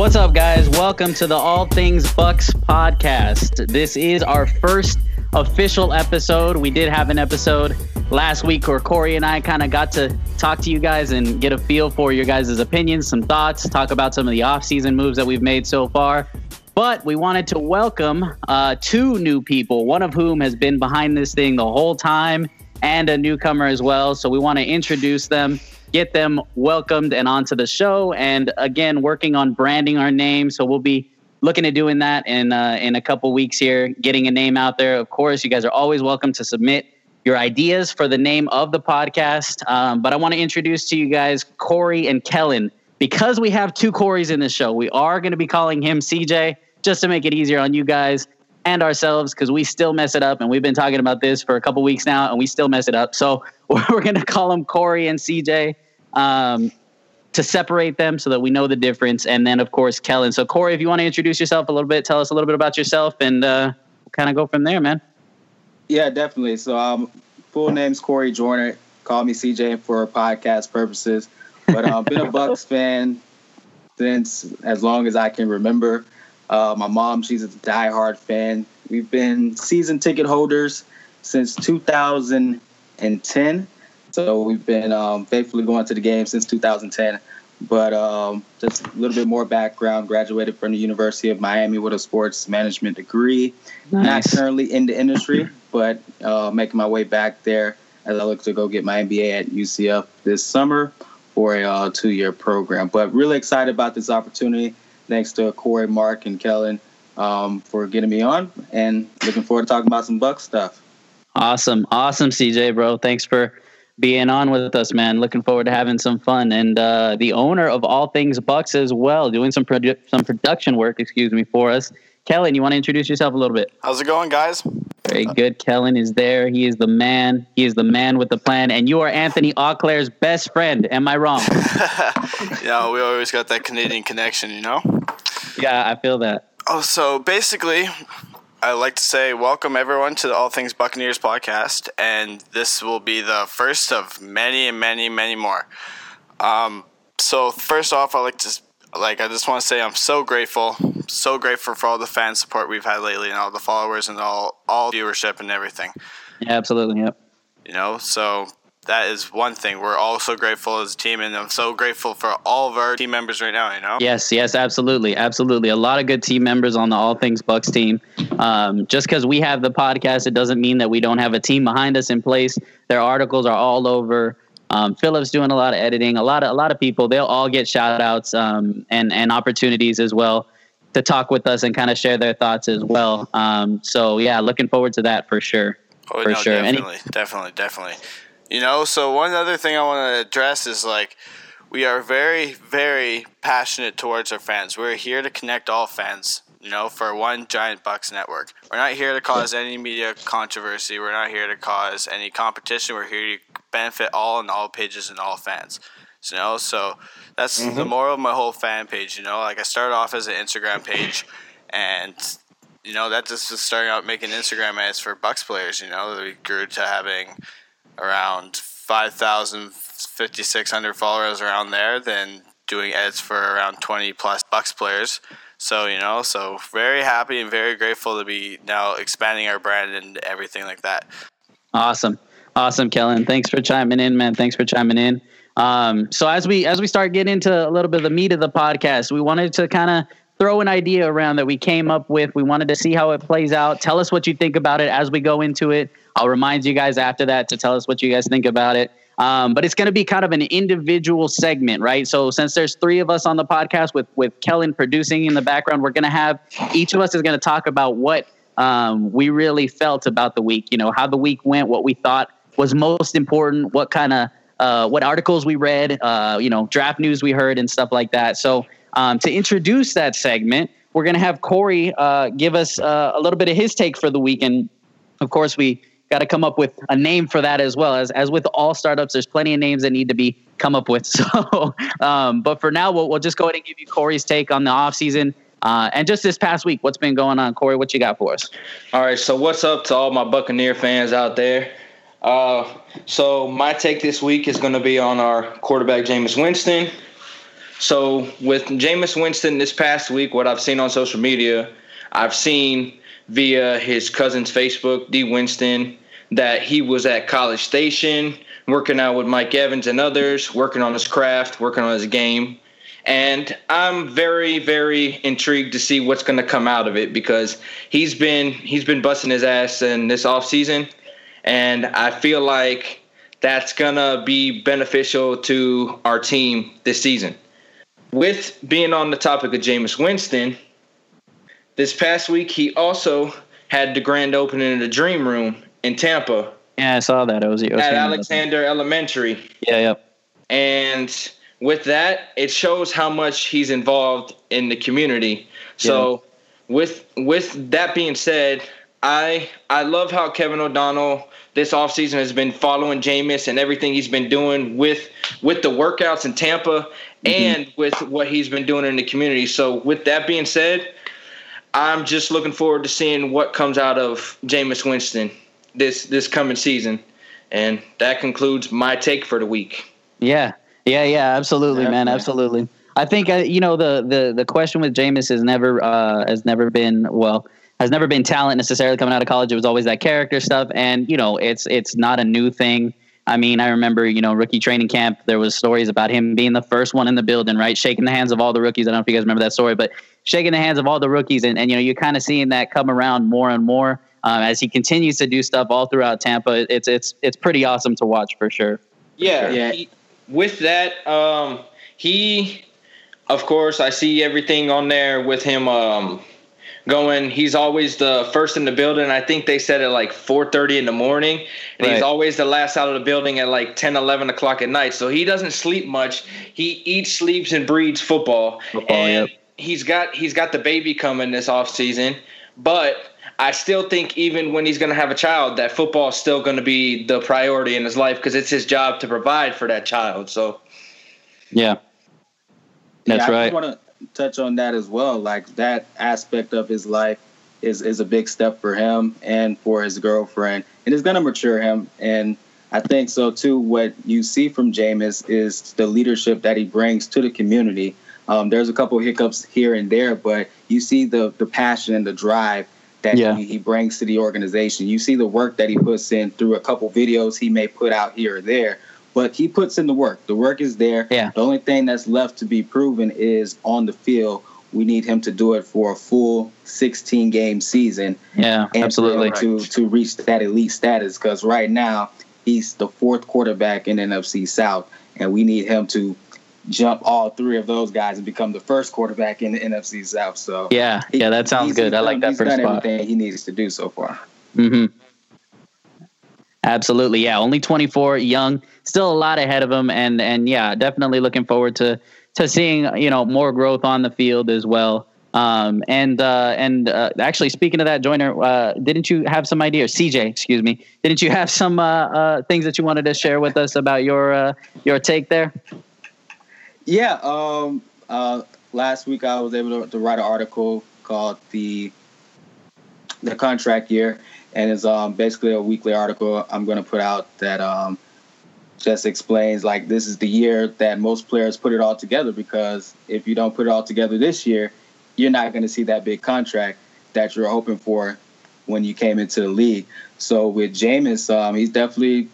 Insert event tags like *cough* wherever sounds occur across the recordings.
What's up, guys? Welcome to the All Things Bucks podcast. This is our first official episode. We did have an episode last week where Corey and I kind of got to talk to you guys and get a feel for your guys' opinions, some thoughts, talk about some of the offseason moves that we've made so far. But we wanted to welcome uh, two new people, one of whom has been behind this thing the whole time and a newcomer as well. So we want to introduce them, get them welcomed and onto the show. And again, working on branding our name. So we'll be looking at doing that in uh, in a couple weeks here, getting a name out there. Of course, you guys are always welcome to submit your ideas for the name of the podcast. Um, but I want to introduce to you guys Corey and Kellen. Because we have two Corys in this show, we are going to be calling him CJ just to make it easier on you guys and ourselves because we still mess it up. And we've been talking about this for a couple weeks now and we still mess it up. So *laughs* we're going to call them Corey and CJ um, to separate them so that we know the difference. And then, of course, Kellen. So, Corey, if you want to introduce yourself a little bit, tell us a little bit about yourself and uh, kind of go from there, man. Yeah, definitely. So, um, full name's Corey Joyner. Call me CJ for podcast purposes. But I've uh, been a Bucks *laughs* fan since as long as I can remember. Uh, my mom, she's a diehard fan. We've been season ticket holders since 2010. So we've been um, faithfully going to the game since 2010. But um, just a little bit more background. Graduated from the University of Miami with a sports management degree. Nice. Not currently in the industry, but uh, making my way back there as I look to go get my MBA at UCF this summer for a uh, two-year program. But really excited about this opportunity. Thanks to Corey, Mark, and Kellen um, for getting me on, and looking forward to talking about some Buck stuff. Awesome, awesome, CJ, bro. Thanks for being on with us, man. Looking forward to having some fun. And uh, the owner of All Things Bucks as well, doing some produ- some production work, excuse me, for us. Kellen, you want to introduce yourself a little bit? How's it going, guys? Very good. Kellen is there. He is the man. He is the man with the plan. And you are Anthony Auclair's best friend. Am I wrong? *laughs* yeah, we always got that Canadian connection, you know? Yeah, I feel that. Oh, so basically, I'd like to say welcome everyone to the All Things Buccaneers podcast, and this will be the first of many and many, many more. Um, so first off, I like to like I just want to say I'm so grateful, so grateful for all the fan support we've had lately and all the followers and all all viewership and everything. Yeah, absolutely. Yep. You know, so that is one thing. We're all so grateful as a team, and I'm so grateful for all of our team members right now. You know. Yes, yes, absolutely, absolutely. A lot of good team members on the All Things Bucks team. Um, just because we have the podcast, it doesn't mean that we don't have a team behind us in place. Their articles are all over. Um, Philip's doing a lot of editing. A lot of a lot of people. They'll all get shout outs um, and and opportunities as well to talk with us and kind of share their thoughts as well. Um, so yeah, looking forward to that for sure. Oh, for no, sure. Definitely, Any- definitely, definitely. You know, so one other thing I want to address is like we are very, very passionate towards our fans. We're here to connect all fans you know, for one giant Bucks network. We're not here to cause any media controversy. We're not here to cause any competition. We're here to benefit all and all pages and all fans. You know, so that's mm-hmm. the moral of my whole fan page. You know, like I started off as an Instagram page, and you know that just was starting out making Instagram ads for Bucks players. You know, we grew to having around 5,000, 5,600 followers around there. Then doing ads for around 20 plus Bucks players so you know, so very happy and very grateful to be now expanding our brand and everything like that. Awesome, awesome, Kellen. Thanks for chiming in, man. Thanks for chiming in. Um, so as we as we start getting into a little bit of the meat of the podcast, we wanted to kind of throw an idea around that we came up with. We wanted to see how it plays out. Tell us what you think about it as we go into it. I'll remind you guys after that to tell us what you guys think about it. Um, but it's going to be kind of an individual segment, right? So since there's three of us on the podcast with with Kellen producing in the background, we're going to have each of us is going to talk about what um, we really felt about the week. You know, how the week went, what we thought was most important, what kind of uh, what articles we read, uh, you know, draft news we heard, and stuff like that. So um, to introduce that segment, we're going to have Corey uh, give us uh, a little bit of his take for the week, and of course we got to come up with a name for that as well. As as with all startups, there's plenty of names that need to be come up with. *laughs* So, um, but for now, we'll, we'll just go ahead and give you Corey's take on the off season. Uh, and just this past week, what's been going on, Corey? What you got for us? All right, so what's up to all my Buccaneer fans out there? Uh, so my take this week is going to be on our quarterback Jameis Winston. So with Jameis Winston this past week, what I've seen on social media, I've seen via his cousin's Facebook, D. Winston, that he was at College Station working out with Mike Evans and others, working on his craft, working on his game. And I'm very, very intrigued to see what's going to come out of it because he's been he's been busting his ass in this off season, and I feel like that's gonna be beneficial to our team this season. With being on the topic of Jameis Winston, this past week he also had the grand opening of the Dream Room in Tampa. Yeah, I saw that. It was, it was at Alexander Elementary. Yeah, yep. And with that, it shows how much he's involved in the community. So, yeah. with with that being said, I I love how Kevin O'Donnell this offseason has been following Jameis and everything he's been doing with with the workouts in Tampa mm-hmm. and with what he's been doing in the community. So, with that being said, I'm just looking forward to seeing what comes out of Jameis Winston this this coming season. And that concludes my take for the week. Yeah, yeah, yeah, absolutely, man, absolutely. I think uh, you know the the the question with Jameis has never uh, has never been well has never been talent necessarily coming out of college. It was always that character stuff, and you know it's it's not a new thing. I mean, I remember you know rookie training camp. There was stories about him being the first one in the building, right, shaking the hands of all the rookies. I don't know if you guys remember that story, but shaking the hands of all the rookies, and, and you know you're kind of seeing that come around more and more um, as he continues to do stuff all throughout Tampa. It's it's it's pretty awesome to watch for sure. Yeah, yeah. He, with that, um, he, of course, I see everything on there with him um, going. He's always the first in the building. I think they said at like 4:30 in the morning, and right. he's always the last out of the building at like 10, 11 o'clock at night. So he doesn't sleep much. He eats, sleeps, and breeds football. football and yep. he's got he's got the baby coming this off season, but I still think even when he's going to have a child, that football is still going to be the priority in his life because it's his job to provide for that child. So, yeah, that's yeah, right. Want to touch on that as well. Like that aspect of his life is is a big step for him and for his girlfriend, and it's going to mature him. And I think so too. What you see from Jameis is the leadership that he brings to the community. Um, there's a couple hiccups here and there, but you see the the passion and the drive that yeah. he, he, brings to the organization. You see the work that he puts in through a couple videos he may put out here or there, but he puts in the work. The work is there. Yeah. The only thing that's left to be proven is on the field. We need him to do it for a full 16 game season. Yeah, absolutely. To to reach that elite status because right now he's the fourth quarterback in NFC South, and we need him to jump all three of those guys and become the first quarterback in the NFC South. So yeah, he, yeah, that sounds good. I like that first done spot. Everything he needs to do so far. Mm-hmm. Absolutely, yeah. Only 24, young, still a lot ahead of him, and and yeah, definitely looking forward to to seeing you know more growth on the field as well. Um, and uh, and uh, actually, speaking of that, Joyner, uh, didn't you have some ideas? CJ, excuse me, didn't you have some uh, uh, things that you wanted to share with us about your uh, your take there? Yeah. Um, uh, last week I was able to, to, write an article called the the contract year, and it's um, basically a weekly article I'm going to put out that um, just explains like this is the year that most players put it all together because if you don't put it all together this year, you're not going to see that big contract that you're hoping for when you came into the league. So with Jameis, um, he's definitely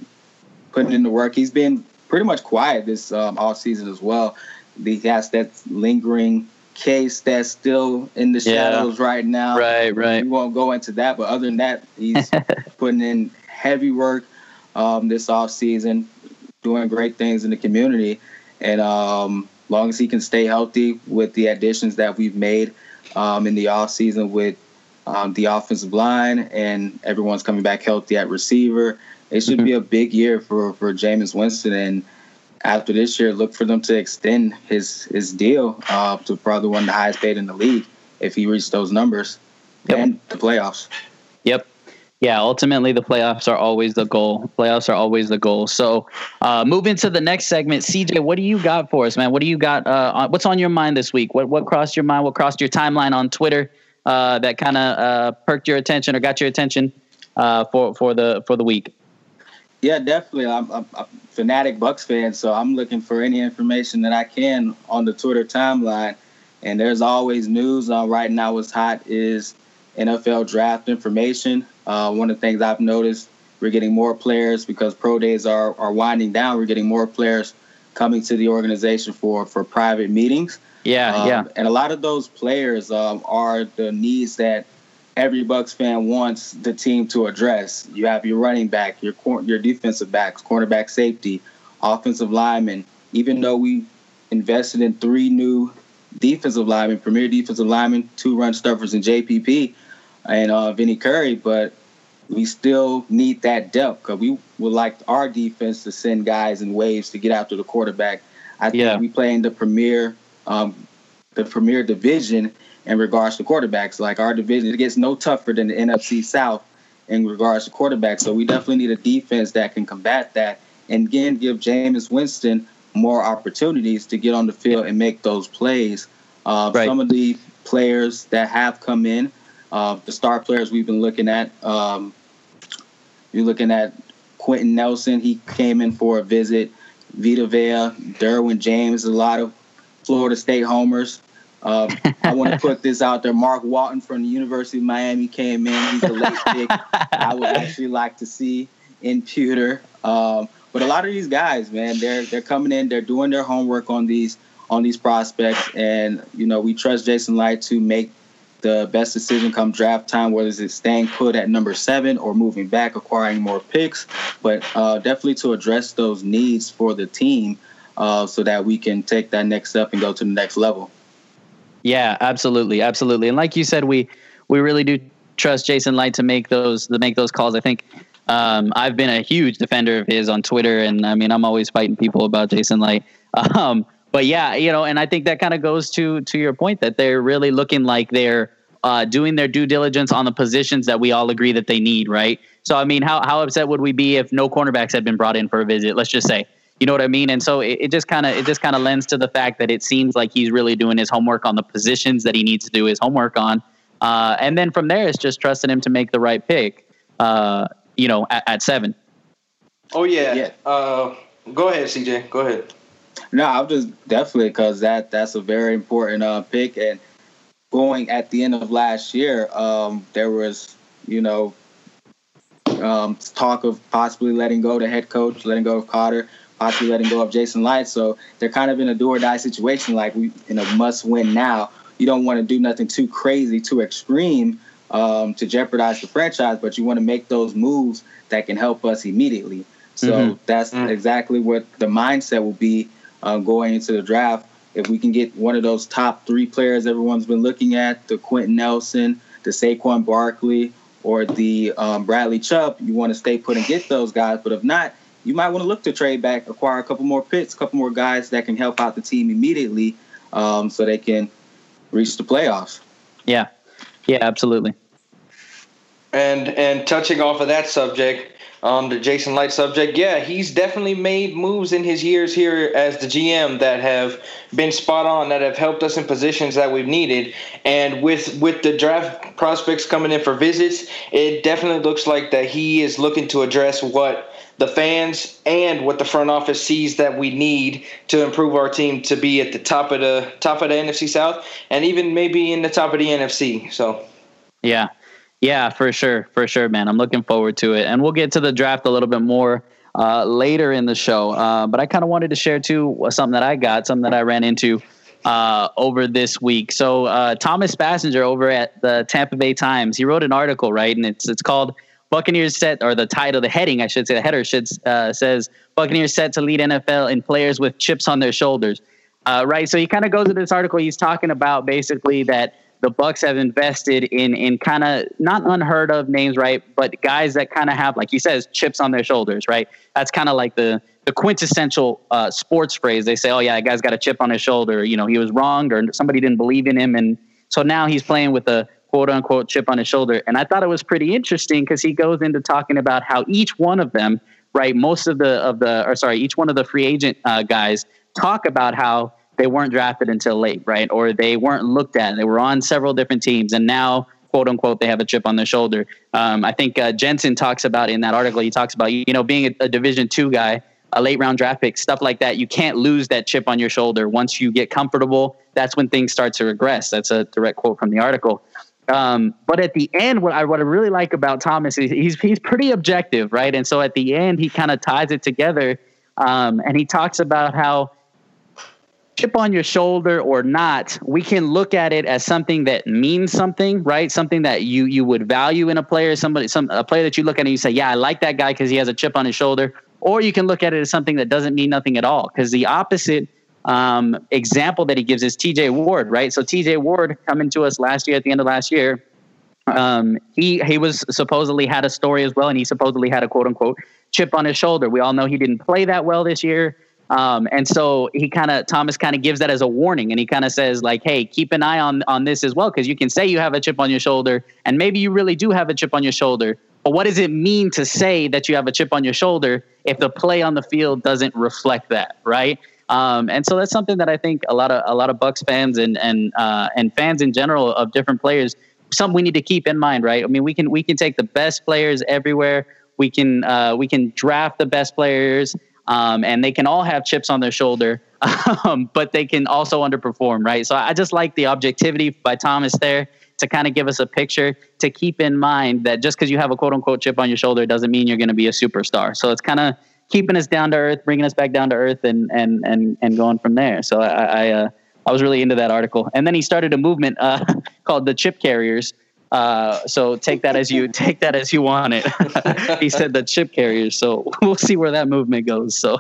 putting in the work. He's been pretty much quiet this um, off season as well. He has that lingering case that's still in the shadows yeah. right now. Right, right. We won't go into that, but other than that, he's *laughs* putting in heavy work um, this off season, doing great things in the community, and um, long as he can stay healthy with the additions that we've made um, in the off season with um, the offensive line and everyone's coming back healthy at receiver it should mm-hmm. be a big year for for Jameis Winston. And after this year, look for them to extend his his deal uh, to probably one of the highest paid in the league if he reaches those numbers yep. and the playoffs. Yep. Yeah, ultimately the playoffs are always the goal. Playoffs are always the goal. So, uh, moving to the next segment, CJ, what do you got for us, man? What do you got? Uh, on, what's on your mind this week? What what crossed your mind? What crossed your timeline on Twitter uh, that kind of uh, perked your attention or got your attention uh, for for the for the week? Yeah, definitely. I'm, I'm, a fanatic Bucks fan, so I'm looking for any information that I can on the Twitter timeline. And there's always news. Uh, right now, what's hot is NFL draft information. Uh, one of the things I've noticed, we're getting more players because pro days are, are winding down. We're getting more players coming to the organization for, for private meetings. Yeah, um, yeah. And a lot of those players um, are the needs that every Bucks fan wants the team to address. You have your running back, your your defensive backs, cornerback, safety, offensive lineman. Even though we invested in three new defensive linemen, premier defensive linemen, two run stuffers, and JPP, and uh, Vinny Curry, but we still need that depth because we would like our defense to send guys in waves to get after the quarterback. I think yeah. we play in the premier, um, the premier division, in regards to quarterbacks. Like our division, it gets no tougher than the NFC South in regards to quarterbacks. So we definitely need a defense that can combat that and again give Jameis Winston more opportunities to get on the field and make those plays. Uh, right. Some of the players that have come in, uh, the star players we've been looking at, um, you're looking at Quenton Nelson. He came in for a visit. Vita Vea, Derwin James, a lot of Florida State homers. Um, I want to put this out there. Mark Walton from the University of Miami came in. He's a late pick. I would actually like to see in pewter. Um, but a lot of these guys, man, they're they're coming in. They're doing their homework on these on these prospects, and you know we trust Jason Licht to make the best decision come draft time, whether it's staying put at number seven or moving back, acquiring more picks. But uh, definitely to address those needs for the team, uh, so that we can take that next step and go to the next level. Yeah, absolutely, absolutely. And like you said, we we really do trust Jason Licht to make those to make those calls. I think um, I've been a huge defender of his on Twitter, and I mean I'm always fighting people about Jason Licht. *laughs* Um, but yeah, you know, and I think that kind of goes to to your point that they're really looking like they're uh, doing their due diligence on the positions that we all agree that they need, right? So I mean, how how upset would we be if no cornerbacks had been brought in for a visit? Let's just say you know what I mean? And so it, it just kind of it just kind of lends to the fact that it seems like he's really doing his homework on the positions that he needs to do his homework on. Uh, and then from there, it's just trusting him to make the right pick. Uh, you know, at, at, seven. Oh yeah. yeah. Uh, go ahead, CJ. Go ahead. No, I'm just definitely because that that's a very important uh, pick. And going at the end of last year, um, there was you know um, talk of possibly letting go the head coach, letting go of Koetter possibly letting go of Jason Licht. So they're kind of in a do or die situation, like we in a must win now. You don't want to do nothing too crazy, too extreme um, to jeopardize the franchise, but you want to make those moves that can help us immediately. So mm-hmm. that's mm-hmm. exactly what the mindset will be um, going into the draft. If we can get one of those top three players everyone's been looking at, the Quenton Nelson, the Saquon Barkley, or the um, Bradley Chubb, you want to stay put and get those guys. But if not, you might want to look to trade back, acquire a couple more picks, a couple more guys that can help out the team immediately, um, so they can reach the playoffs. Yeah, yeah, absolutely. And and touching off of that subject, um, the Jason Licht subject, yeah, he's definitely made moves in his years here as the GM that have been spot on, that have helped us in positions that we've needed. And with with the draft prospects coming in for visits, it definitely looks like that he is looking to address what the fans and what the front office sees that we need to improve our team to be at the top of the top of the NFC South and even maybe in the top of the NFC. So, yeah, yeah, for sure, for sure, man. I'm looking forward to it, and we'll get to the draft a little bit more. Uh, later in the show, uh, but I kind of wanted to share too something that I got, something that I ran into uh, over this week. So uh, Thomas Bassinger over at the Tampa Bay Times, he wrote an article, right, and it's it's called Buccaneers set, or the title, the heading, I should say, the header should uh, says Buccaneers set to lead NFL in players with chips on their shoulders. Uh, right. So he kind of goes to this article. He's talking about basically that the Bucks have invested in in kind of not unheard of names, right? But guys that kind of have, like he says, chips on their shoulders, right? That's kind of like the the quintessential uh, sports phrase. They say, "Oh yeah, that guy's got a chip on his shoulder." You know, he was wronged, or somebody didn't believe in him, and so now he's playing with a quote unquote chip on his shoulder. And I thought it was pretty interesting because he goes into talking about how each one of them, right, most of the of the or sorry, each one of the free agent uh, guys talk about how they weren't drafted until late, right, or they weren't looked at. They were on several different teams, and now quote unquote they have a chip on their shoulder. Um, I think uh, Jensen talks about in that article. He talks about you know being a, a Division two guy, a late round draft pick, stuff like that. You can't lose that chip on your shoulder once you get comfortable. That's when things start to regress. That's a direct quote from the article. Um, but at the end, what I what I really like about Thomas is he's he's pretty objective, right? And so at the end, he kind of ties it together, um, and he talks about how chip on your shoulder or not, we can look at it as something that means something, right? Something that you you would value in a player, somebody, some a player that you look at and you say, yeah, I like that guy because he has a chip on his shoulder. Or you can look at it as something that doesn't mean nothing at all, because the opposite um, example that he gives is T.J. Ward, right? So T.J. Ward coming to us last year at the end of last year. Um, he he was supposedly had a story as well, and he supposedly had a quote unquote chip on his shoulder. We all know he didn't play that well this year. Um, and so he kind of Thomas kind of gives that as a warning, and he kind of says like, "Hey, keep an eye on on this as well, because you can say you have a chip on your shoulder, and maybe you really do have a chip on your shoulder. But what does it mean to say that you have a chip on your shoulder if the play on the field doesn't reflect that, right? Um, and so that's something that I think a lot of a lot of Bucks fans and and uh, and fans in general of different players, something we need to keep in mind, right? I mean, we can we can take the best players everywhere. We can uh, we can draft the best players um, and they can all have chips on their shoulder, *laughs* um, but they can also underperform, right? So I just like the objectivity by Thomas there to kind of give us a picture to keep in mind that just because you have a quote unquote chip on your shoulder doesn't mean you're going to be a superstar. So it's kind of keeping us down to earth, bringing us back down to earth, and and and and going from there. So I I, uh, I was really into that article, and then he started a movement uh, *laughs* called the Chip Carriers uh, so take that as you *laughs* take that as you want it. *laughs* he said the chip carriers. So we'll see where that movement goes. So,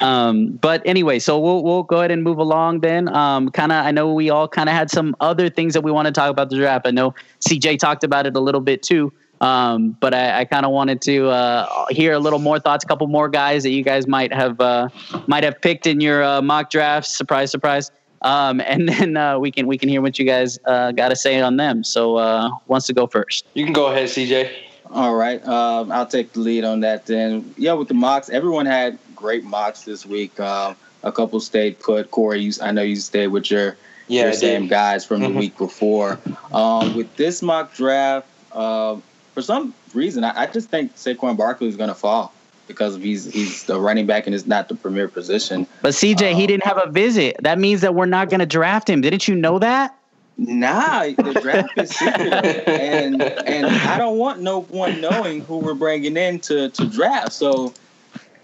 um, but anyway, so we'll we'll go ahead and move along then. Um, kind of, I know we all kind of had some other things that we want to talk about the draft. I know CJ talked about it a little bit too. Um, but I, I kind of wanted to uh, hear a little more thoughts, a couple more guys that you guys might have uh, might have picked in your uh, mock drafts. Surprise, surprise um, *laughs* and then uh, we can we can hear what you guys uh, got to say on them. So, uh, wants to go first? You can go ahead, CJ. All right, um, I'll take the lead on that. Then, yeah, with the mocks, everyone had great mocks this week. Um, a couple stayed put. Corey, you, I know you stayed with your yeah, your same guys from mm-hmm. the week before. Um, with this mock draft, uh, for some reason, I, I just think Saquon Barkley is going to fall because he's he's the running back and it's not the premier position. But CJ, um, he didn't have a visit. That means that we're not going to draft him. Didn't you know that? Nah, the draft is secret, and and I don't want no one knowing who we're bringing in to to draft. So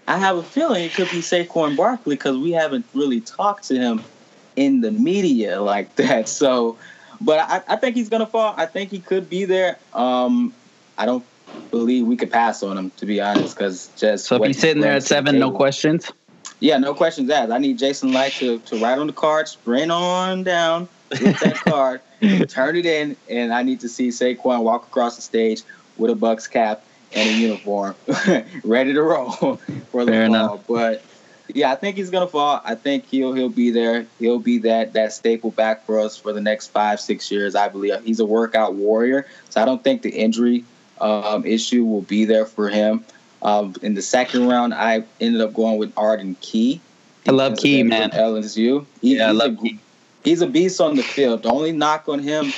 I have a feeling it could be Saquon Barkley because we haven't really talked to him in the media like *laughs* that. So, but I, I think he's gonna fall. I think he could be there. Um, I don't believe we could pass on him to be honest, because just so if he's sitting there at seven, no questions. Yeah, no questions asked. I need Jason Licht to, to write on the card, sprint on down, get that *laughs* card, turn it in, and I need to see Saquon walk across the stage with a Bucks cap and a uniform, *laughs* ready to roll *laughs* for the Fair. But yeah, I think he's gonna fall. I think he'll he'll be there. He'll be that that staple back for us for the next five six years. I believe he's a workout warrior. So I don't think the injury um, issue will be there for him. Um, in the second round, I ended up going with Arden Key. I love Key, man. LSU. He, yeah, I love a, Key. He's a beast on the field. The only knock on him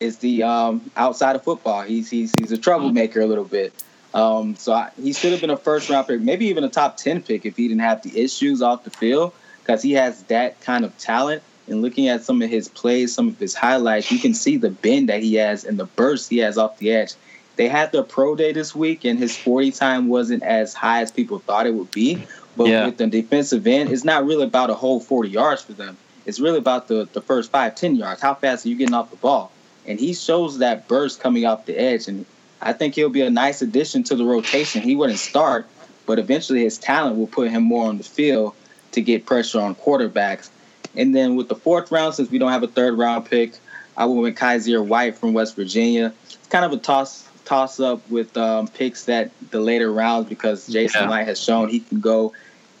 is the um, outside of football. He's he's he's a troublemaker a little bit. Um, so I, he should have been a first round pick, maybe even a top ten pick if he didn't have the issues off the field, because he has that kind of talent. And looking at some of his plays, some of his highlights, you can see the bend that he has and the burst he has off the edge they had their pro day this week, and his 40 time wasn't as high as people thought it would be. But yeah. with the defensive end, it's not really about a whole 40 yards for them. It's really about the, the first five, 10 yards. How fast are you getting off the ball? And he shows that burst coming off the edge. And I think he'll be a nice addition to the rotation. He wouldn't start, but eventually his talent will put him more on the field to get pressure on quarterbacks. And then with the fourth round, since we don't have a third round pick, I went with Kyzir White from West Virginia. It's kind of a toss toss up with um, picks that the later rounds because Jason yeah. Licht has shown he can go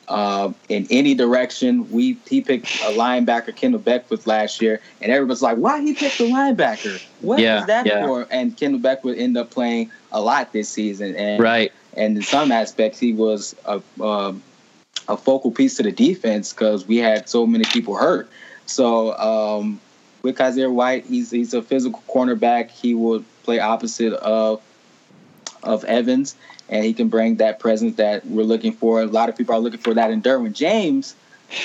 uh, in any direction. We he picked a linebacker, Kendell Beckwith last year, and everybody's like, "Why he picked a linebacker? What yeah, is that yeah. for?" And Kendell Beckwith ended up playing a lot this season, and right. And in some aspects, he was a um, a focal piece to the defense because we had so many people hurt. So um, with Kyzir White, he's he's a physical cornerback. He will play opposite of of Evans, and he can bring that presence that we're looking for. A lot of people are looking for that in Derwin James,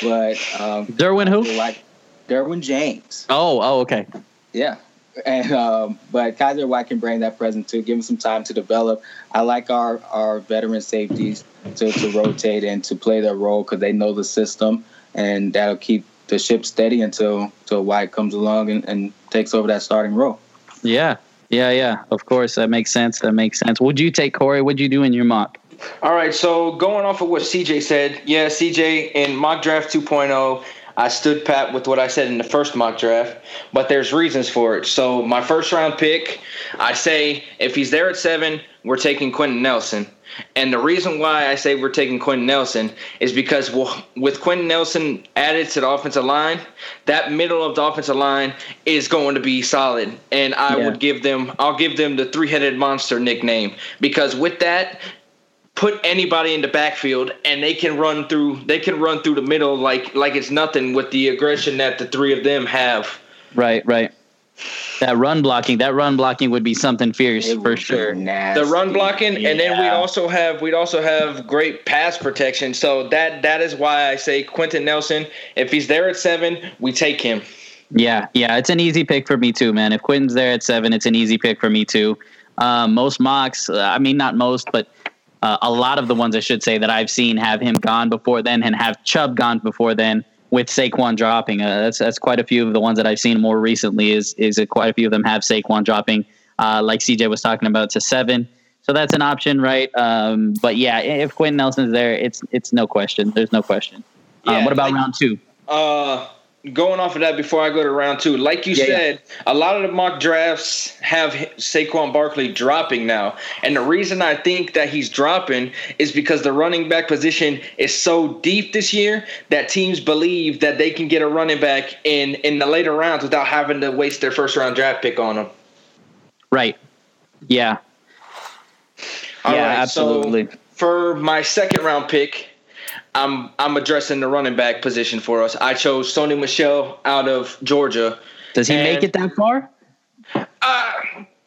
but um, Derwin who? Like Derwin James. Oh, oh, okay. Yeah, and um, but Kyzir White can bring that presence too. Give him some time to develop. I like our our veteran safeties to, to rotate and to play their role because they know the system, and that'll keep the ship steady until until White comes along and, and takes over that starting role. Yeah, yeah, yeah. Of course, that makes sense. That makes sense. Would you take Corey? What'd you do in your mock? All right, so going off of what CJ said, yeah, CJ in mock draft 2.0, I stood pat with what I said in the first mock draft, but there's reasons for it. So my first round pick, I say if he's there at seven, we're taking Quenton Nelson. And the reason why I say we're taking Quenton Nelson is because with Quenton Nelson added to the offensive line, that middle of the offensive line is going to be solid. And I yeah. would give them, I'll give them the three-headed monster nickname because with that, put anybody in the backfield and they can run through they can run through the middle like like it's nothing with the aggression that the three of them have. Right, right. That run blocking, that run blocking would be something fierce it for sure. Nasty. The run blocking, yeah. and then we'd also have we'd also have great pass protection. So that that is why I say Quenton Nelson. If he's there at seven, we take him. Yeah, yeah, it's an easy pick for me too, man. If Quenton's there at seven, it's an easy pick for me too. Um, most mocks, uh, I mean, not most, but uh, a lot of the ones I should say that I've seen have him gone before then and have Chubb gone before then with Saquon dropping. Uh, that's that's quite a few of the ones that I've seen more recently. Is is quite a few of them have Saquon dropping, uh, like CJ was talking about to seven. So that's an option, right? Um, but yeah, if Quenton Nelson's there, it's it's no question. There's no question. Um, what about like, round two? Uh, going off of that before I go to round two, like you yeah, said, yeah. a lot of the mock drafts have Saquon Barkley dropping now. And the reason I think that he's dropping is because the running back position is so deep this year that teams believe that they can get a running back in, in the later rounds without having to waste their first round draft pick on him. Right. Yeah. All yeah, right, absolutely. So for my second round pick, I'm I'm addressing the running back position for us. I chose Sony Michel out of Georgia. Does he make it that far? Uh,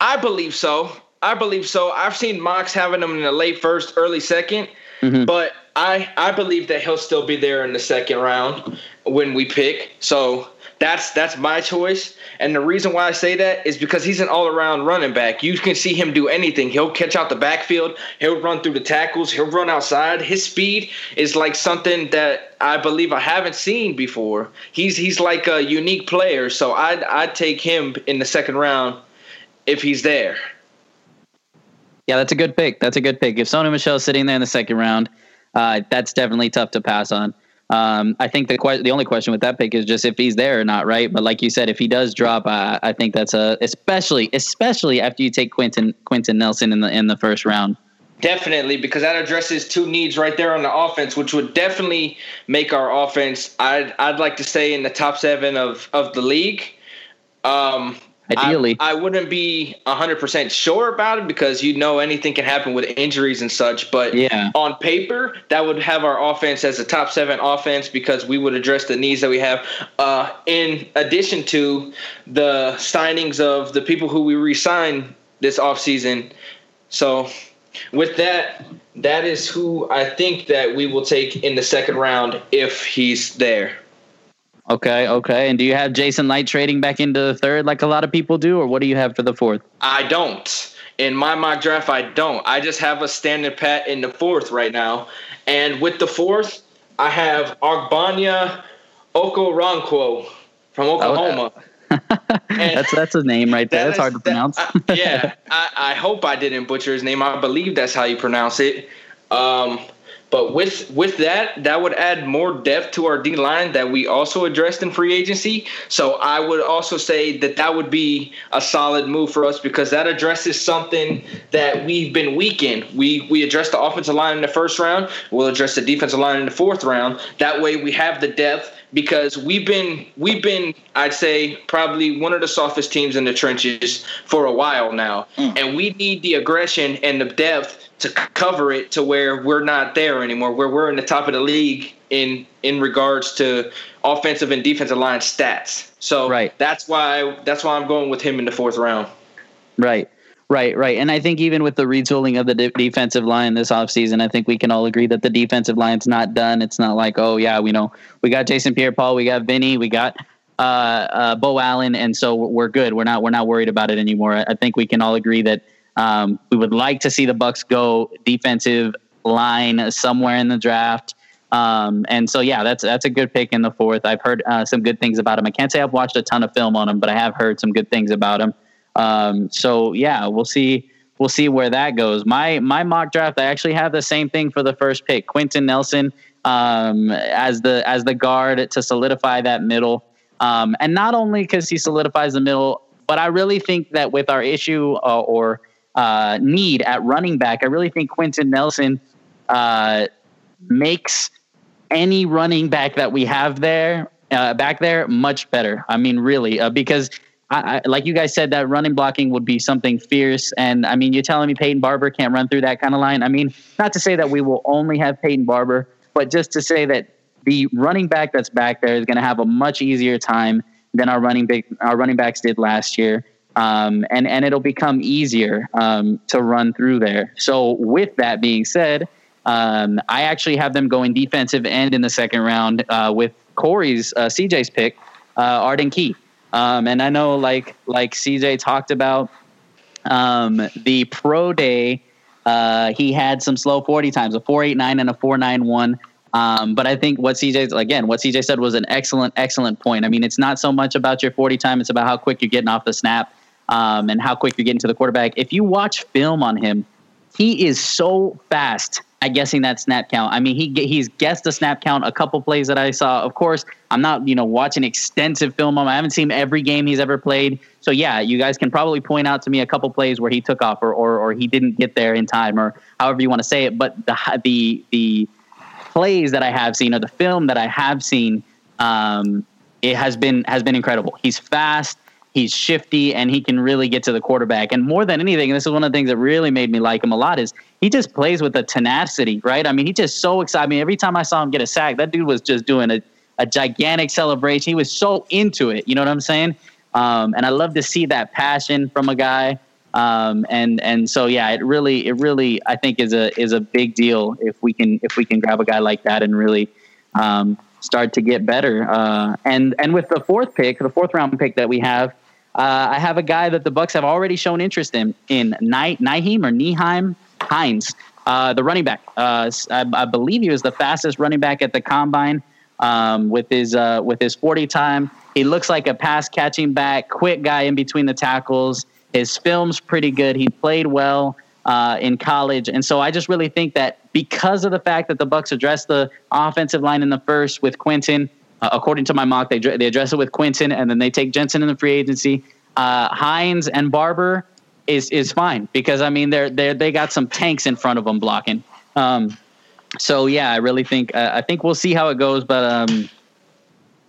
I believe so. I believe so. I've seen mocks having him in the late first, early 2nd mm-hmm. but I I believe that he'll still be there in the second round when we pick. So that's that's my choice. And the reason why I say that is because he's an all-around running back. You can see him do anything. He'll catch out the backfield. He'll run through the tackles. He'll run outside. His speed is like something that I believe I haven't seen before. He's he's like a unique player. So I'd I'd take him in the second round if he's there. Yeah, that's a good pick. That's a good pick. If Sony Michel's sitting there in the second round, uh, that's definitely tough to pass on. Um, I think the que- the only question with that pick is just if he's there or not, right? But like you said, if he does drop, I, I think that's a especially especially after you take Quenton Quenton Nelson in the in the first round. Definitely, because that addresses two needs right there on the offense, which would definitely make our offense. I'd I'd like to say in the top seven of of the league. Um, Ideally, I, I wouldn't be 100% sure about it because you know anything can happen with injuries and such. But yeah. on paper, that would have our offense as a top seven offense because we would address the needs that we have. Uh, in addition to the signings of the people who we re-signed this offseason. So with that, that is who I think that we will take in the second round if he's there. Okay, okay. And do you have Jason Licht trading back into the third like a lot of people do, or what do you have for the fourth? I don't. In my mock draft, I don't. I just have a standing pat in the fourth right now. And with the fourth, I have Ogbonnia Okoronkwo from oh, Oklahoma. *laughs* Oh, that's that's a name right there. That that's is, hard to pronounce. That, uh, yeah, I, I, hope I didn't butcher his name. I believe that's how you pronounce it. Um, but with with that, that would add more depth to our D line that we also addressed in free agency. So I would also say that that would be a solid move for us because that addresses something that we've been weak in. We we address the offensive line in the first round. We'll address the defensive line in the fourth round. That way we have the depth because we've been we've been I'd say probably one of the softest teams in the trenches for a while now, mm. and we need the aggression and the depth to cover it to where we're not there anymore, where we're in the top of the league in in regards to offensive and defensive line stats. So right. that's why that's why I'm going with him in the fourth round. Right. Right, right. And I think even with the retooling of the de- defensive line this offseason, I think we can all agree that the defensive line's not done. It's not like, oh, yeah, we know we got Jason Pierre Paul, we got Vinny, we got uh, uh, Beau Allen, and so we're good. We're not we're not worried about it anymore. I think we can all agree that um, we would like to see the Bucks go defensive line somewhere in the draft. Um, and so, yeah, that's that's a good pick in the fourth. I've heard uh, some good things about him. I can't say I've watched a ton of film on him, but I have heard some good things about him. Um, so yeah, we'll see. We'll see where that goes. My my mock draft, I actually have the same thing for the first pick, Quenton Nelson um, as the as the guard to solidify that middle. Um, and not only because he solidifies the middle, but I really think that with our issue uh, or uh, need at running back, I really think Quenton Nelson uh, makes any running back that we have there uh, back there much better. I mean, really, uh, because I, I, like you guys said, that running blocking would be something fierce. And I mean, you're telling me Peyton Barber can't run through that kind of line. I mean, not to say that we will only have Peyton Barber, but just to say that the running back that's back there is going to have a much easier time than our running back our running backs did last year. Um, and and it'll become easier um, to run through there. So with that being said, um, I actually have them going defensive end in the second round uh, with Corey's uh, CJ's pick, uh, Arden Key. Um, and I know, like like CJ talked about, um, the pro day, uh, he had some slow forty times, a four eight nine and a four nine one. Um, but I think what CJ again, what CJ said was an excellent, excellent point. I mean, it's not so much about your forty time; it's about how quick you're getting off the snap um, and how quick you're getting to the quarterback. If you watch film on him, he is so fast at guessing that snap count. I mean, he he's guessed the snap count a couple plays that I saw. Of course, I'm not you know watching extensive film on. Him. I haven't seen every game he's ever played. So yeah, you guys can probably point out to me a couple plays where he took off or or, or he didn't get there in time or however you want to say it. But the the the plays that I have seen or the film that I have seen, um, it has been has been incredible. He's fast he's shifty and he can really get to the quarterback. And more than anything, and this is one of the things that really made me like him a lot, is he just plays with a tenacity, right? I mean, he just so excited. I mean, every time I saw him get a sack, that dude was just doing a, a gigantic celebration. He was so into it. You know what I'm saying? Um, and I love to see that passion from a guy. Um, and and so yeah, it really it really I think is a is a big deal if we can if we can grab a guy like that and really um, start to get better. Uh, and and with the fourth pick, the fourth round pick that we have, uh, I have a guy that the Bucks have already shown interest in in Nyheim or Nyheim Hines, uh, the running back. Uh, I, I, believe he was the fastest running back at the combine um, with his uh, with his forty time. He looks like a pass catching back, quick guy in between the tackles. His film's pretty good. He played well uh, in college, and so I just really think that because of the fact that the Bucks addressed the offensive line in the first with Quenton, uh, according to my mock, they they address it with Quenton, and then they take Jensen in the free agency. Uh, Hines and Barber is is fine because I mean they're they they got some tanks in front of them blocking. Um, so yeah, I really think uh, I think we'll see how it goes, but um,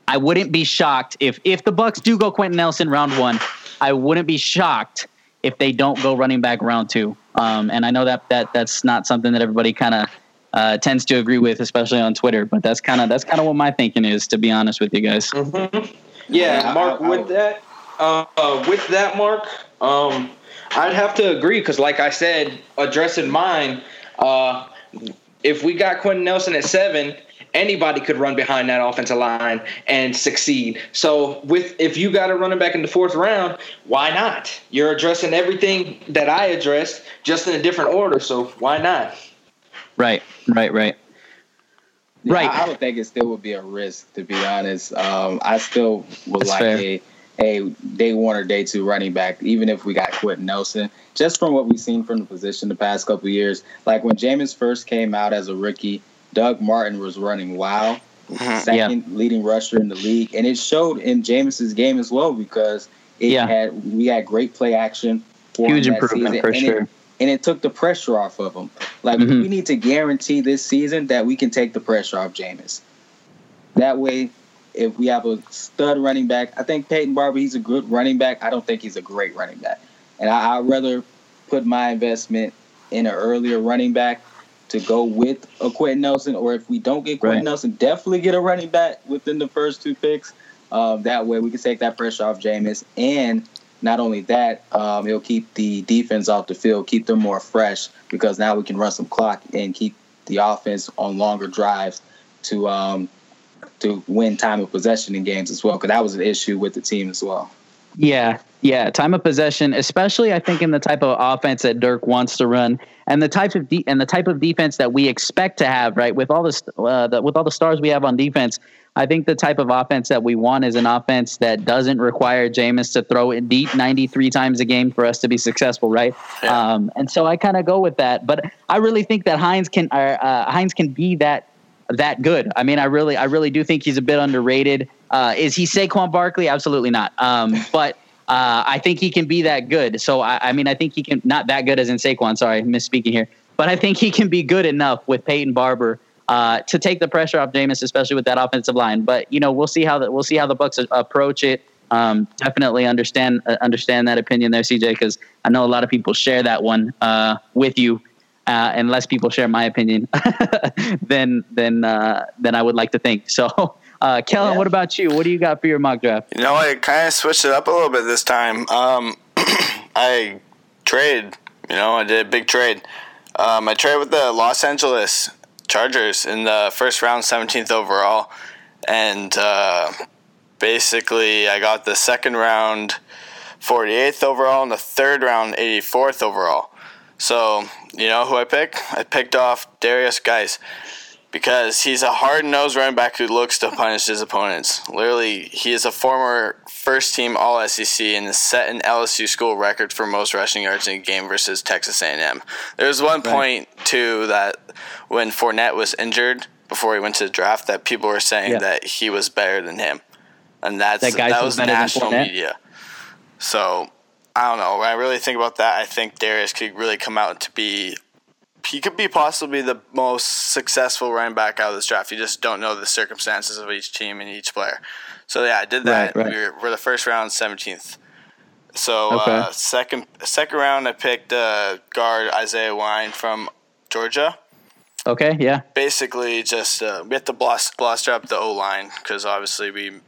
I wouldn't be shocked if if the Bucks do go Quenton Nelson round one. I wouldn't be shocked if they don't go running back round two. Um, and I know that that that's not something that everybody kind of uh, tends to agree with, especially on Twitter. But that's kind of that's kind of what my thinking is, to be honest with you guys. Mm-hmm. Yeah, Mark. With that, uh, uh, with that, Mark, um, I'd have to agree because, like I said, addressing mine, uh, if we got Quenton Nelson at seven, anybody could run behind that offensive line and succeed. So with if you got a running back in the fourth round, why not? You're addressing everything that I addressed just in a different order. So why not? Right, right, right. Yeah, right. I, I would think it still would be a risk, to be honest. Um, I still would That's like fair. a a day one or day two running back, even if we got Quenton Nelson. Just from what we've seen from the position the past couple years, like when Jameis first came out as a rookie, Doug Martin was running wow, mm-hmm. second yeah. leading rusher in the league, and it showed in Jameis's game as well because it yeah. had we had great play action. Huge improvement season, for sure. It, and it took the pressure off of him. Like mm-hmm. we need to guarantee this season that we can take the pressure off Jameis. That way, if we have a stud running back, I think Peyton Barber, he's a good running back. I don't think he's a great running back. And I, would rather put my investment in an earlier running back to go with a Quenton Nelson, or if we don't get Quenton right. Nelson, definitely get a running back within the first two picks. Um, that way we can take that pressure off Jameis. And not only that, um, it'll keep the defense off the field, keep them more fresh because now we can run some clock and keep the offense on longer drives to um, to win time of possession in games as well. Because that was an issue with the team as well. Yeah, yeah, time of possession, especially I think in the type of offense that Dirk wants to run, and the type of de- and the type of defense that we expect to have, right? With all this, uh, the, with all the stars we have on defense, I think the type of offense that we want is an offense that doesn't require Jameis to throw it deep 93 times a game for us to be successful, right? Yeah. Um, and so I kind of go with that. But I really think that Hines can uh, uh, Hines can be that that good. I mean, I really I really do think he's a bit underrated. Uh, is he Saquon Barkley? Absolutely not. Um, but uh, I think he can be that good. So I, I mean, I think he can not that good as in Saquon. Sorry, misspeaking here. But I think he can be good enough with Peyton Barber uh, to take the pressure off Jameis, especially with that offensive line. But you know, we'll see how the, we'll see how the Bucs approach it. Um, definitely understand uh, understand that opinion there, CJ, because I know a lot of people share that one uh, with you. Uh, and less people share my opinion *laughs* than than uh, than I would like to think. So, uh, Kellen, yeah. what about you? What do you got for your mock draft? You know, I kind of switched it up a little bit this time. Um, *clears throat* I traded. You know, I did a big trade. Um, I traded with the Los Angeles Chargers in the first round, 17th overall. And uh, basically, I got the second round, 48th overall, and the third round, 84th overall. So, you know who I picked? I picked off Derrius Guice because he's a hard nosed running back who looks to punish his opponents. Literally, he is a former first team All SEC and has set an LSU school record for most rushing yards in a game versus Texas A&M. There was one point too that when Fournette was injured before he went to the draft, that people were saying yeah. that he was better than him, and that's that, that was national media. So I don't know. When I really think about that, I think Derrius could really come out to be he could be possibly the most successful running back out of this draft. You just don't know the circumstances of each team and each player. So yeah, I did that. Right, right. We were, we're the first round, seventeenth. So okay. uh, second second round, I picked uh, guard Isaiah Wynn from Georgia. Okay, yeah. Basically, just uh, we have to blast, blaster up the O line because obviously we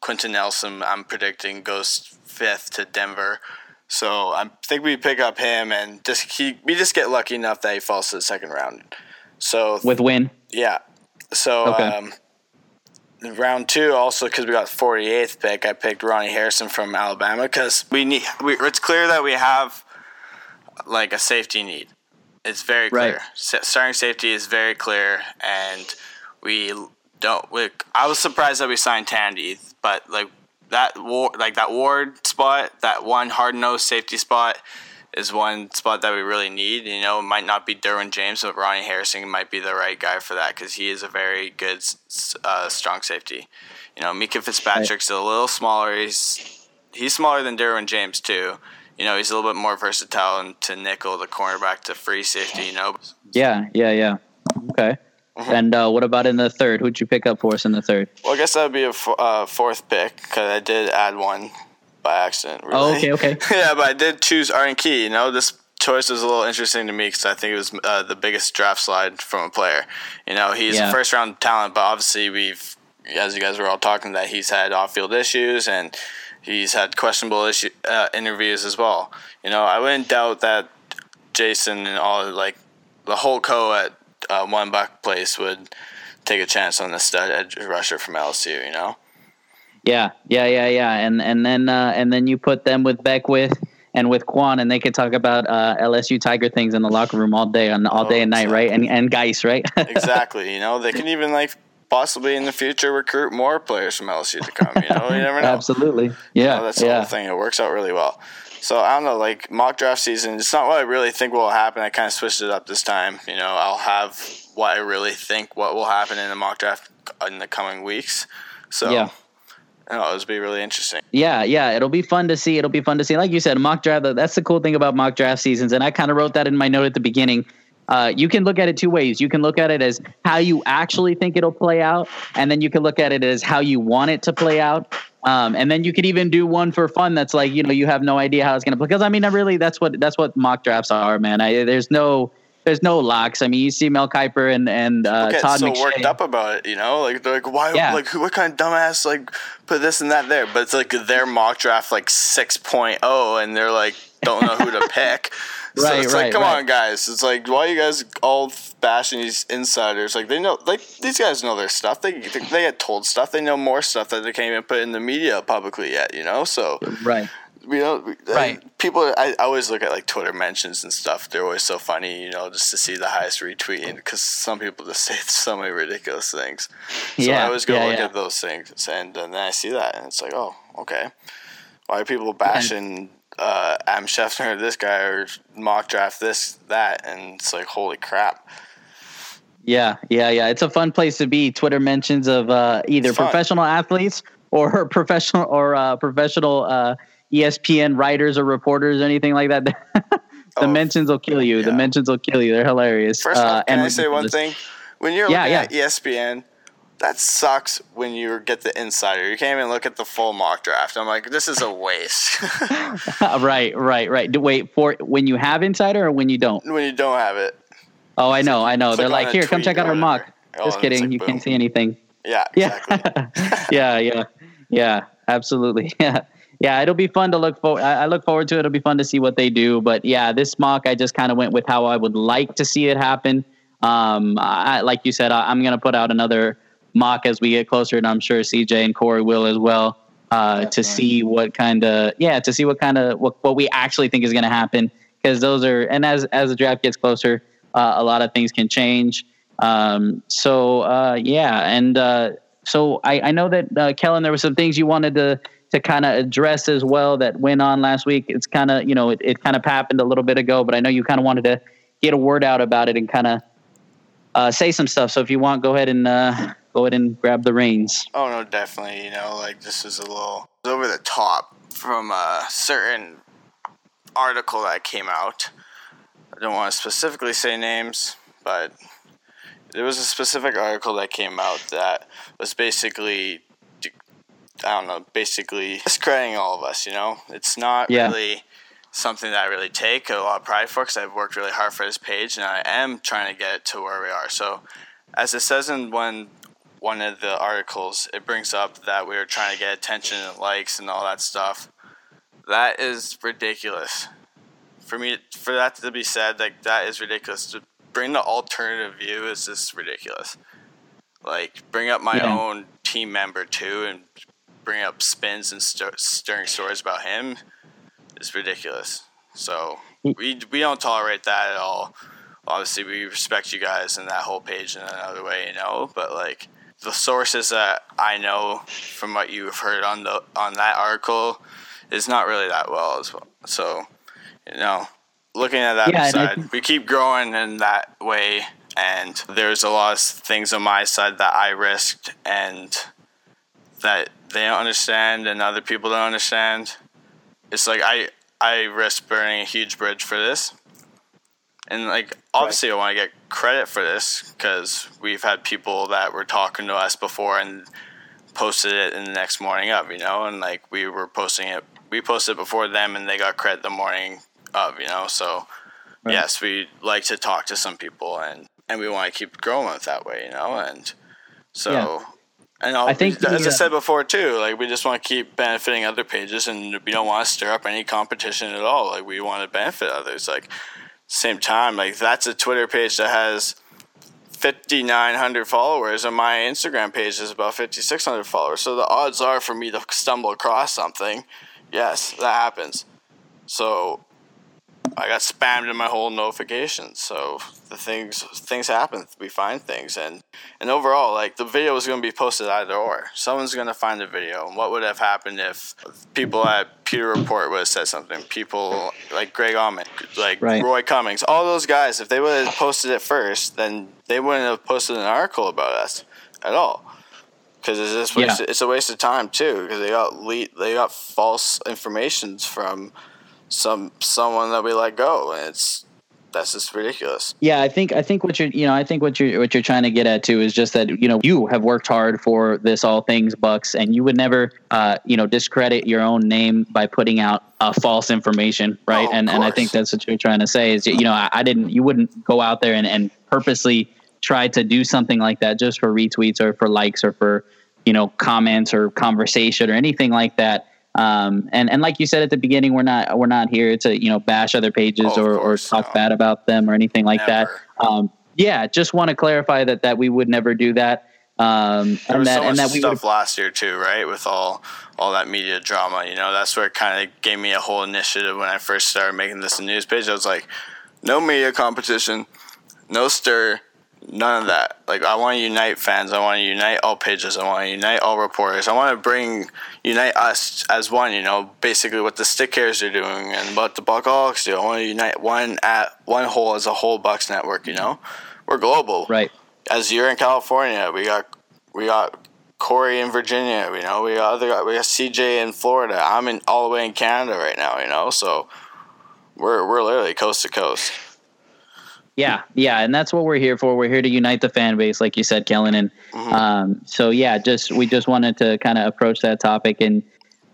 Quenton Nelson. I'm predicting goes fifth to Denver. So I think we pick up him and just he we just get lucky enough that he falls to the second round. So with win, yeah. So okay. um, round two also because we got 48th pick, I picked Ronnie Harrison from Alabama because we need. We, it's clear that we have like a safety need. It's very clear. Right. Starting safety is very clear, and we don't. We, I was surprised that we signed Tandy, but like that war like that ward spot, that one hard nosed safety spot is one spot that we really need. You know, it might not be Derwin James, but Ronnie Harrison might be the right guy for that because he is a very good, uh, strong safety. You know, Minkah Fitzpatrick's a little smaller. He's he's smaller than Derwin James too. You know, he's a little bit more versatile and to nickel the cornerback to free safety. You know. Yeah, yeah, yeah. Okay. Mm-hmm. And uh, what about in the third? Who'd you pick up for us in the third? Well, I guess that would be a f- uh, fourth pick because I did add one by accident. Really. Oh, okay, okay. *laughs* yeah, but I did choose Arden Key. You know, this choice was a little interesting to me because I think it was uh, the biggest draft slide from a player. You know, he's yeah. a first round talent, but obviously we've, as you guys were all talking, that he's had off field issues and he's had questionable issue uh, interviews as well. You know, I wouldn't doubt that Jason and all like the whole co at uh, One Buc Place would take a chance on the stud edge rusher from LSU. You know. Yeah, yeah, yeah, yeah, and and then uh, and then you put them with Beckwith and with Kwon, and they could talk about uh, LSU Tiger things in the locker room all day on all oh, day and night, right? And and Guice, right? *laughs* exactly. You know, they can even like possibly in the future recruit more players from LSU to come. You know, you never know. *laughs* Absolutely. Yeah, you know, that's the yeah. whole thing. It works out really well. So I don't know, like mock draft season. It's not what I really think will happen. I kind of switched it up this time. You know, I'll have what I really think what will happen in the mock draft in the coming weeks. So yeah. It'll be really interesting. Yeah, yeah, it'll be fun to see. It'll be fun to see. Like you said, mock draft. That's the cool thing about mock draft seasons, and I kind of wrote that in my note at the beginning. Uh, you can look at it two ways. You can look at it as how you actually think it'll play out, and then you can look at it as how you want it to play out. Um, and then you could even do one for fun that's like you know you have no idea how it's going to play. Because I mean, I really that's what that's what mock drafts are, man. I, there's no there's no locks. I mean, you see Mel Kiper and and uh, get Todd so McShay. worked up about it, you know, like they're like, why, Yeah. like, who, what kind of dumbass like put this and that there? But it's like their mock draft like 6.0, and they're like don't know who to *laughs* pick. So Right, it's right, like, come right. on, guys. It's like, why you guys all bashing these insiders? Like they know, like these guys know their stuff. They they, they get told stuff. They know more stuff that they can't even put in the media publicly yet. You know, so Right. we don't Right. people I, I always look at like twitter mentions and stuff they're always so funny you know just to see the highest retweet because some people just *laughs* say so many ridiculous things so Yeah, i always go yeah, look yeah. at those things and, then i see that and it's like oh okay why are people bashing uh, Adam Schefter, this guy, or mock draft this, that, and it's like, holy crap! Yeah, yeah, yeah. It's a fun place to be. Twitter mentions of uh, either professional athletes or *laughs* professional or uh, professional uh, ESPN writers or reporters or anything like that. *laughs* the Oh, mentions will kill you. The mentions will kill you. They're hilarious. First Uh, can and I say one thing? When you're Yeah, looking yeah. at ESPN, that sucks when you get the insider. You can't even look at the full mock draft. I'm like, this is a waste. *laughs* right, right, right. Wait for when you have insider or when you don't. when you don't have it. Oh, I know, I know. They're on like, here, come check out our mock. Oh, Just kidding. like, you boom. can't see anything. Yeah, *laughs* Yeah. exactly. *laughs* yeah, yeah, yeah, absolutely. Yeah, yeah. It'll be fun to look for. I I look forward to it. It'll be fun to see what they do. But yeah, this mock, I just kind of went with how I would like to see it happen. Um, I, like you said, I, I'm gonna put out another mock as we get closer, and I'm sure CJ and Corey will as well. Uh, to see what kind of yeah, to see what kind of what, what we actually think is going to happen because those are and as as the draft gets closer, uh, a lot of things can change. Um, so uh, yeah, and uh, so I, I know that uh, Kellen, there were some things you wanted to to kind of address as well that went on last week. It's kind of you know it, it kind of happened a little bit ago, but I know you kind of wanted to get a word out about it and kind of uh, say some stuff. So if you want, go ahead and uh, go ahead and grab the reins. oh no, definitely. You know, like this is a little over the top from a certain article that came out. I don't want to specifically say names, but there was a specific article that came out that was basically I don't know, basically discrediting all of us. You know, it's not Yeah. really something that I really take a lot of pride for because I've worked really hard for this page and I am trying to get it to where we are. So, as it says in one one of the articles, it brings up that we were trying to get attention and likes and all that stuff. That is ridiculous. For me, for that to be said, like that is ridiculous. To bring the alternative view is just ridiculous. Like bring up my Yeah. own team member too, and bring up spins and stir- stirring stories about him is ridiculous. So mm. we we don't tolerate that at all. Obviously, we respect you guys and that whole page in another way, you know. But like the sources that I know from what you've heard on the on that article is not really that well as well. So you know, looking at that Yeah, side, we keep growing in that way. And there's a lot of things on my side that I risked and that they don't understand and other people don't understand. It's like I I risked burning a huge bridge for this, and like obviously I want to get credit for this because we've had people that were talking to us before and posted it in the next morning up, you know, and like we were posting it, we posted it before them and they got credit the morning of, you know, so Right. yes, we like to talk to some people and and we want to keep growing it that way, you know, and so. Yeah. And I'll, I think as the, I uh, said before too, like we just want to keep benefiting other pages, and we don't want to stir up any competition at all. Like we want to benefit others. Like same time, like that's a Twitter page that has fifty nine hundred followers, and my Instagram page is about fifty six hundred followers. So the odds are for me to stumble across something, yes, that happens. So I got spammed in my whole notifications. So the things things happen. We find things, and and overall, like the video is going to be posted either or. Someone's going to find the video. And what would have happened if people at Pewter Report would have said something? People like Greg Auman, like Right. Roy Cummings, all those guys. If they would have posted it first, then they wouldn't have posted an article about us at all. Because it's just Yeah. it's a waste of time too. Because they got le- they got false informations from some someone that we let go, and it's that's just ridiculous. Yeah, I think I think what you're you know I think what you're what you're trying to get at too is just that you know you have worked hard for this all things Bucs, and you would never uh, you know discredit your own name by putting out uh, false information, right? Oh, and and I think that's what you're trying to say is you know I, I didn't you wouldn't go out there and, and purposely try to do something like that just for retweets or for likes or for you know comments or conversation or anything like that um, and and like you said at the beginning, we're not we're not here to you know bash other pages Oh, or, or talk no. bad about them or anything like Never. that. Um, yeah, just want to clarify that that we would never do that. Um, There and was that so much and that we stuff last year too, right? With all all that media drama, you know, that's where it kind of gave me a whole initiative when I first started making this a news page. I was like, no media competition, no stir, none of that. Like, I want to unite fans. I want to unite all pages. I want to unite all reporters. I want to bring unite us as one. You know, basically what the stick hairs are doing and what the Buckaholics do. I want to unite one at one whole as a whole Bucs network. You know, we're global right. as you're in California, we got we got Corey in Virginia. You know, we got other we got CJ in Florida. I'm in all the way in Canada right now. You know, so we're we're literally coast to coast. Yeah, yeah, and that's what we're here for. We're here to unite the fan base, like you said, Kellen. And Mm-hmm. um, so, yeah, just we just wanted to kind of approach that topic and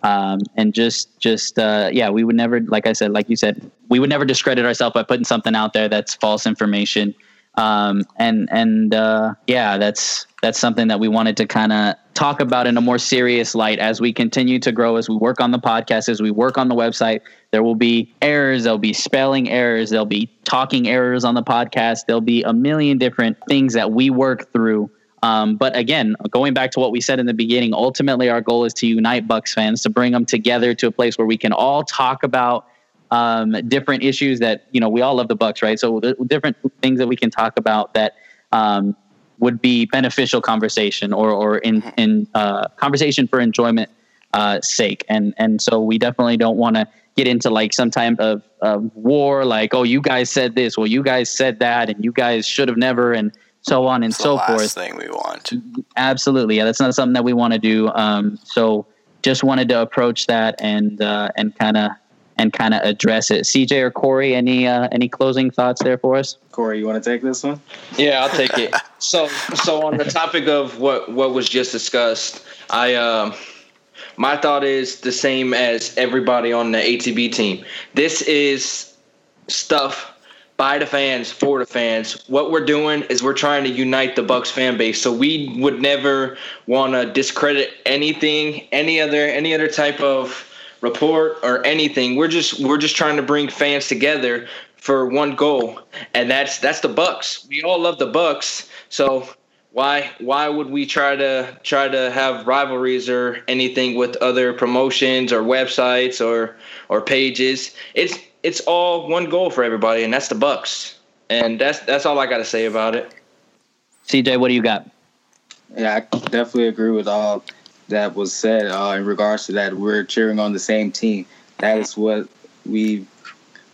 um, and just just uh, yeah, we would never, like I said, like you said, we would never discredit ourselves by putting something out there that's false information. Um, and and uh, yeah, that's that's something that we wanted to kind of talk about in a more serious light as we continue to grow, as we work on the podcast, as we work on the website. There will be errors, there'll be spelling errors, there'll be talking errors on the podcast, there'll be a million different things that we work through. Um, but again, going back to what we said in the beginning, ultimately our goal is to unite Bucs fans, to bring them together to a place where we can all talk about um, different issues that you know we all love the Bucs, right? So different things that we can talk about that um, would be beneficial conversation or or in in uh, conversation for enjoyment uh, sake, and and so we definitely don't want to get into like some type of, of war, like oh you guys said this, well you guys said that, and you guys should have never, and so on and It's so the last forth. thing we want. Absolutely, yeah, that's not something that we want to do. Um, so just wanted to approach that and uh, and kind of and kind of address it. CJ or Corey, any uh, any closing thoughts there for us? Corey, you want to take this one? Yeah, I'll take it. So, so on the topic of what what was just discussed, I um, my thought is the same as everybody on the ATB team. This is stuff by the fans for the fans. What we're doing is we're trying to unite the Bucs fan base. So we would never want to discredit anything, any other any other type of report or anything. We're just we're just trying to bring fans together for one goal, and that's that's the Bucs. We all love the Bucs, so why why would we try to try to have rivalries or anything with other promotions or websites or or pages? It's it's all one goal for everybody, and that's the Bucs. And that's that's all I got to say about it. CJ, what do you got? Yeah, I definitely agree with all that was said uh, in regards to that. We're cheering on the same team. That is what we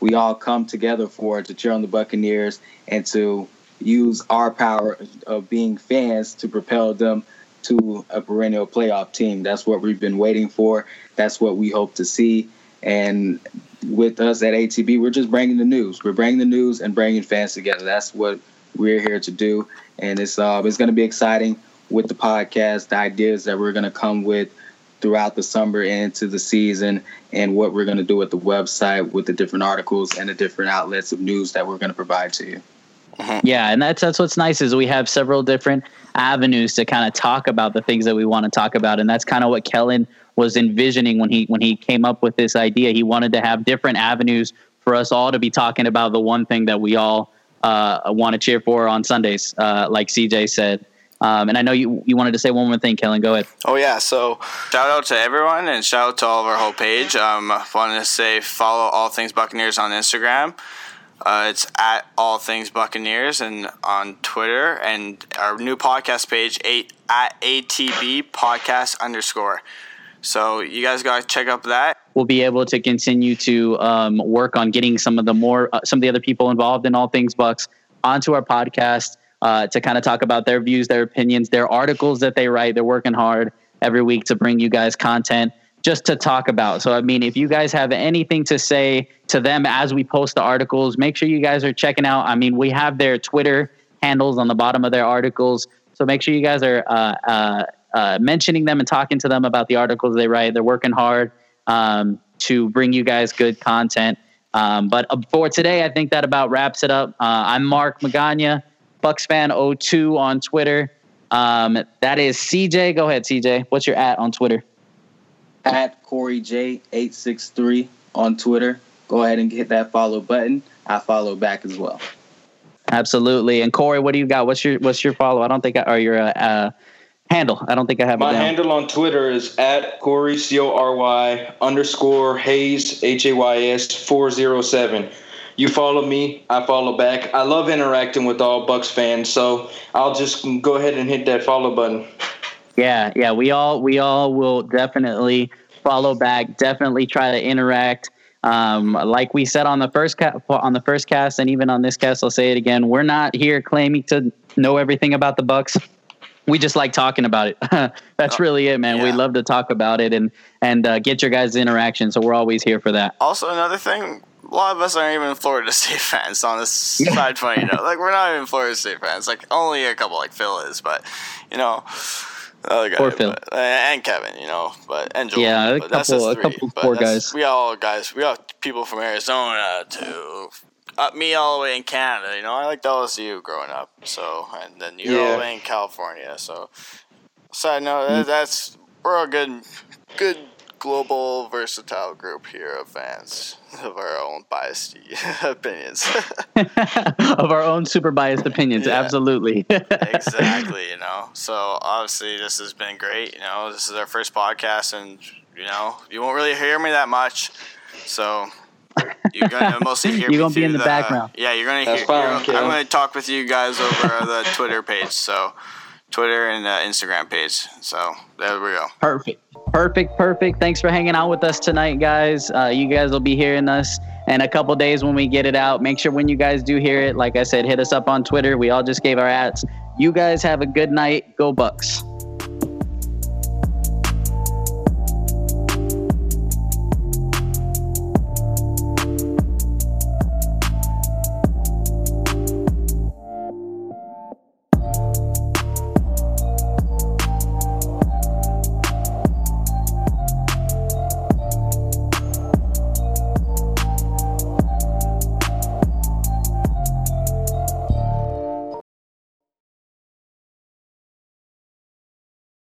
we all come together for to cheer on the Buccaneers and to use our power of being fans to propel them to a perennial playoff team. That's what we've been waiting for. That's what we hope to see. And with us at ATB, we're just bringing the news. We're bringing the news and bringing fans together. That's what we're here to do. And it's uh, it's going to be exciting with the podcast, the ideas that we're going to come with throughout the summer and into the season, and what we're going to do with the website, with the different articles and the different outlets of news that we're going to provide to you. Yeah, and that's that's what's nice is we have several different avenues to kind of talk about the things that we want to talk about, and that's kind of what Kellen was envisioning when he when he came up with this idea. He wanted to have different avenues for us all to be talking about the one thing that we all uh, want to cheer for on Sundays, uh, like CJ said. Um, and I know you you wanted to say one more thing, Kellen. Go ahead. Oh yeah, so shout out to everyone and shout out to all of our whole page. Um, wanted to say follow all things Buccaneers on Instagram. Uh, it's at all things Buccaneers and on Twitter and our new podcast page eight at ATB podcast underscore. So you guys got to check up that. we'll be able to continue to um, work on getting some of the more uh, some of the other people involved in all things Bucs onto our podcast uh, to kind of talk about their views their opinions their articles that they write they're working hard every week to bring you guys content just to talk about. So I mean, if you guys have anything to say to them as we post the articles, make sure you guys are checking out. I mean, we have their Twitter handles on the bottom of their articles, so make sure you guys are uh, uh, uh, mentioning them and talking to them about the articles they write. They're working hard um, to bring you guys good content. Um, but uh, for today, I think that about wraps it up. Uh, I'm Mark Magana, Bucs fan 02 on Twitter. Um, that is CJ. Go ahead, CJ. What's your at on Twitter? At Corey J863 on Twitter. Go ahead and hit that follow button. I follow back as well. Absolutely. And Corey, what do you got? What's your what's your follow? I don't think I or your uh, uh, handle. I don't think I have my handle on Twitter is at Corey C O R Y underscore Hays H A Y S four zero seven. You follow me, I follow back. I love interacting with all Bucs fans, so I'll just go ahead and hit that follow button. Yeah, yeah, we all we all will definitely follow back. Definitely try to interact. Um, like we said on the first ca- on the first cast, and even on this cast, I'll say it again. We're not here claiming to know everything about the Bucs. We just like talking about it. *laughs* That's oh, really it, man. Yeah. We love to talk about it and and uh, get your guys' interaction. So we're always here for that. Also, another thing, a lot of us aren't even Florida State *laughs* fans on this side point. You know, like we're not even Florida State fans. Like only a couple, like Phil is, but you know. Other guy, poor Phil but, and Kevin, you know, but and Joel. Yeah, a couple, a couple poor guys. We all guys, we all people from Arizona to uh, me all the way in Canada. You know, I liked LSU growing up, so and then you yeah. all the way in California. So, side note, mm. that's we're a good, good global versatile group here of fans *laughs* of our own biased *laughs* opinions. *laughs* Of our own super biased opinions yeah. absolutely. Exactly you know. So obviously this has been great you know. This is our first podcast and you know you won't really hear me that much. So you're gonna mostly hear you're gonna be in the, the, background. Yeah you're gonna That's hear fine, i'm gonna talk with you guys over the twitter page so Twitter and uh, Instagram page. So there we go. Perfect. Perfect. Perfect. Thanks for hanging out with us tonight, guys. Uh, you guys will be hearing us in a couple days when we get it out. Make sure when you guys do hear it, like I said, hit us up on Twitter. We all just gave our ads. You guys have a good night. Go Bucs.